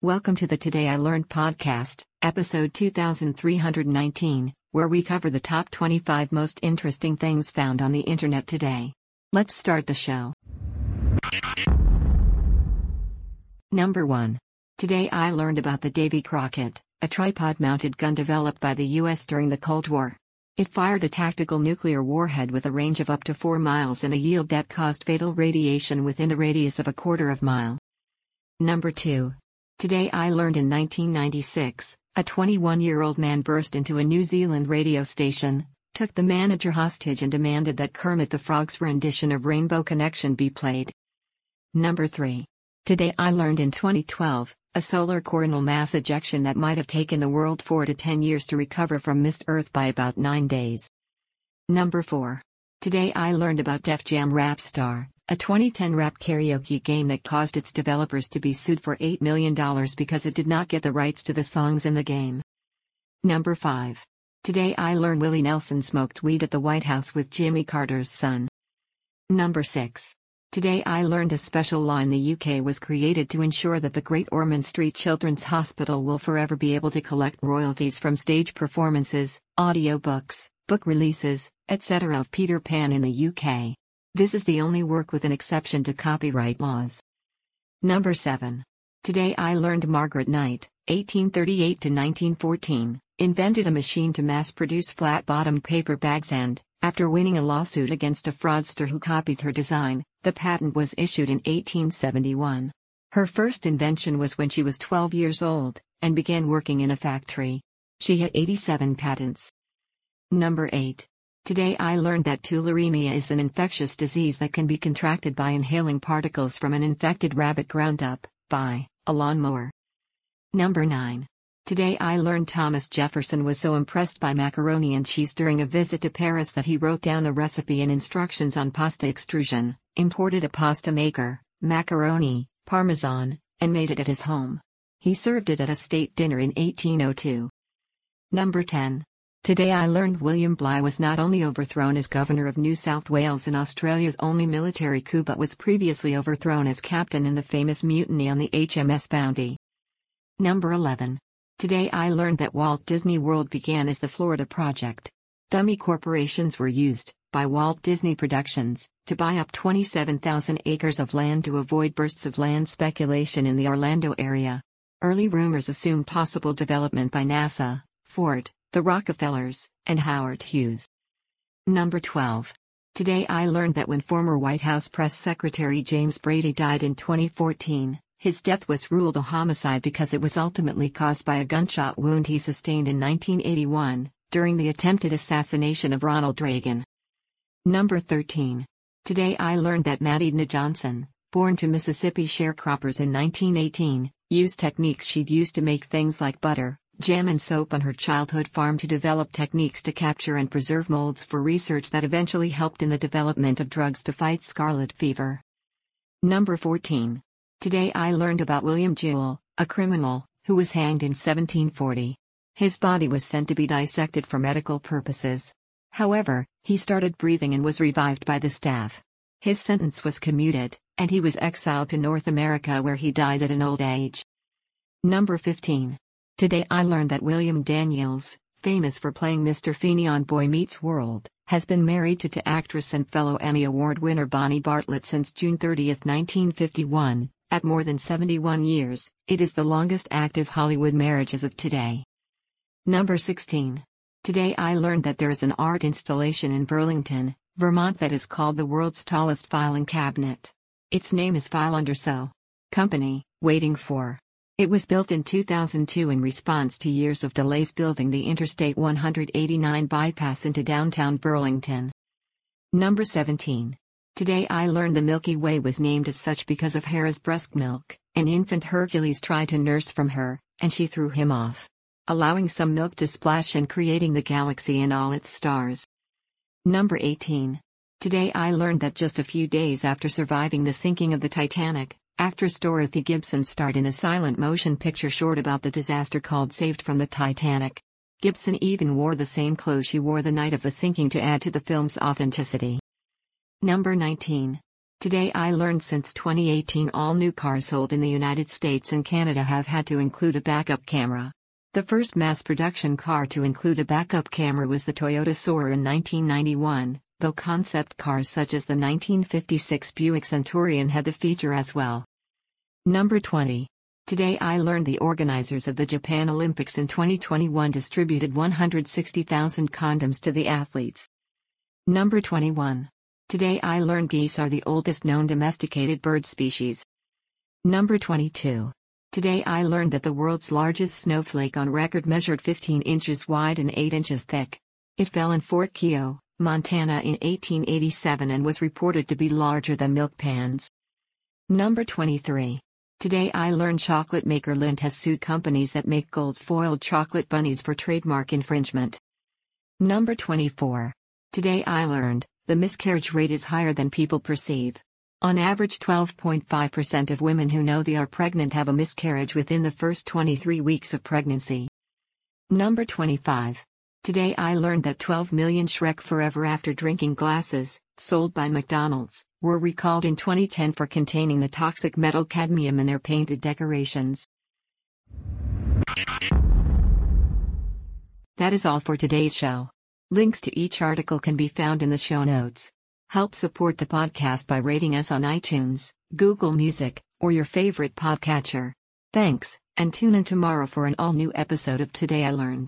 Welcome to the Today I Learned podcast, episode 2319, where we cover the top 25 most interesting things found on the internet today. Let's start the show. Number 1. Today I learned about the Davy Crockett, a tripod mounted gun developed by the U.S. during the Cold War. It fired a tactical nuclear warhead with a range of up to 4 miles and a yield that caused fatal radiation within a radius of a quarter of mile. Number 2. Today I learned in 1996, a 21 year old man burst into a New Zealand radio station, took the manager hostage, and demanded that Kermit the Frog's rendition of Rainbow Connection be played. Number 3. Today I learned in 2012, a solar coronal mass ejection that might have taken the world 4 to 10 years to recover from missed Earth by about 9 days. Number 4. Today I learned about Def Jam Rap Star, a 2010 rap karaoke game that caused its developers to be sued for $8 million because it did not get the rights to the songs in the game. Number 5. Today I learned Willie Nelson smoked weed at the White House with Jimmy Carter's son. Number 6. Today I learned a special law in the UK was created to ensure that the Great Ormond Street Children's Hospital will forever be able to collect royalties from stage performances, audiobooks, book releases, etc. of Peter Pan in the UK. This is the only work with an exception to copyright laws. Number 7. Today I learned Margaret Knight, 1838 to 1914, invented a machine to mass produce flat bottomed paper bags and, after winning a lawsuit against a fraudster who copied her design, the patent was issued in 1871. Her first invention was when she was 12 years old and began working in a factory. She had 87 patents. Number 8. Today I learned that tularemia is an infectious disease that can be contracted by inhaling particles from an infected rabbit ground up by a lawnmower. Number 9. Today I learned Thomas Jefferson was so impressed by macaroni and cheese during a visit to Paris that he wrote down a recipe and instructions on pasta extrusion, imported a pasta maker, macaroni, parmesan, and made it at his home. He served it at a state dinner in 1802. Number 10. Today I learned William Bligh was not only overthrown as Governor of New South Wales in Australia's only military coup but was previously overthrown as captain in the famous mutiny on the HMS Bounty. Number 11. Today I learned that Walt Disney World began as the Florida Project. Dummy corporations were used, by Walt Disney Productions, to buy up 27,000 acres of land to avoid bursts of land speculation in the Orlando area. Early rumors assumed possible development by NASA, Ford, the Rockefellers, and Howard Hughes. Number 12. Today I learned that when former White House Press Secretary James Brady died in 2014, his death was ruled a homicide because it was ultimately caused by a gunshot wound he sustained in 1981, during the attempted assassination of Ronald Reagan. Number 13. Today I learned that Maddie Johnson, born to Mississippi sharecroppers in 1918, used techniques she'd used to make things like butter, jam and soap on her childhood farm to develop techniques to capture and preserve molds for research that eventually helped in the development of drugs to fight scarlet fever. Number 14. Today I learned about William Duell, a criminal, who was hanged in 1740. His body was sent to be dissected for medical purposes. However, he started breathing and was revived by the staff. His sentence was commuted, and he was exiled to North America where he died at an old age. Number 15. Today I learned that William Daniels, famous for playing Mr. Feeney on Boy Meets World, has been married to, to actress and fellow Emmy Award winner Bonnie Bartlett since June 30, 1951. At more than 71 years, it is the longest active Hollywood marriage as of today. Number 16. Today I learned that there is an art installation in Burlington, Vermont that is called the world's tallest filing cabinet. Its name is File Under So. Company, waiting for. It was built in 2002 in response to years of delays building the Interstate 189 bypass into downtown Burlington. Number 17. Today I learned the Milky Way was named as such because of Hera's breast milk. An infant Hercules tried to nurse from her, and she threw him off, allowing some milk to splash and creating the galaxy and all its stars. Number 18. Today I learned that just a few days after surviving the sinking of the Titanic, Actress Dorothy Gibson starred in a silent motion picture short about the disaster called Saved from the Titanic. Gibson even wore the same clothes she wore the night of the sinking to add to the film's authenticity. Number 19. Today I learned since 2018 all new cars sold in the United States and Canada have had to include a backup camera. The first mass production car to include a backup camera was the Toyota Soarer in 1991, though concept cars such as the 1956 Buick Centurion had the feature as well. Number 20. Today I learned the organizers of the Japan Olympics in 2021 distributed 160,000 condoms to the athletes. Number 21. Today I learned geese are the oldest known domesticated bird species. Number 22. Today I learned that the world's largest snowflake on record measured 15 inches wide and 8 inches thick. It fell in Fort Keogh, Montana in 1887 and was reported to be larger than milk pans. Number 23. Today I learned chocolate maker Lindt has sued companies that make gold foiled chocolate bunnies for trademark infringement. Number 24. Today I learned the miscarriage rate is higher than people perceive. On average, 12.5% of women who know they are pregnant have a miscarriage within the first 23 weeks of pregnancy. Number 25. Today I learned that 12 million Shrek Forever After Drinking glasses, sold by McDonald's, were recalled in 2010 for containing the toxic metal cadmium in their painted decorations. That is all for today's show. Links to each article can be found in the show notes. Help support the podcast by rating us on iTunes, Google Music, or your favorite podcatcher. Thanks, and tune in tomorrow for an all new episode of Today I Learned.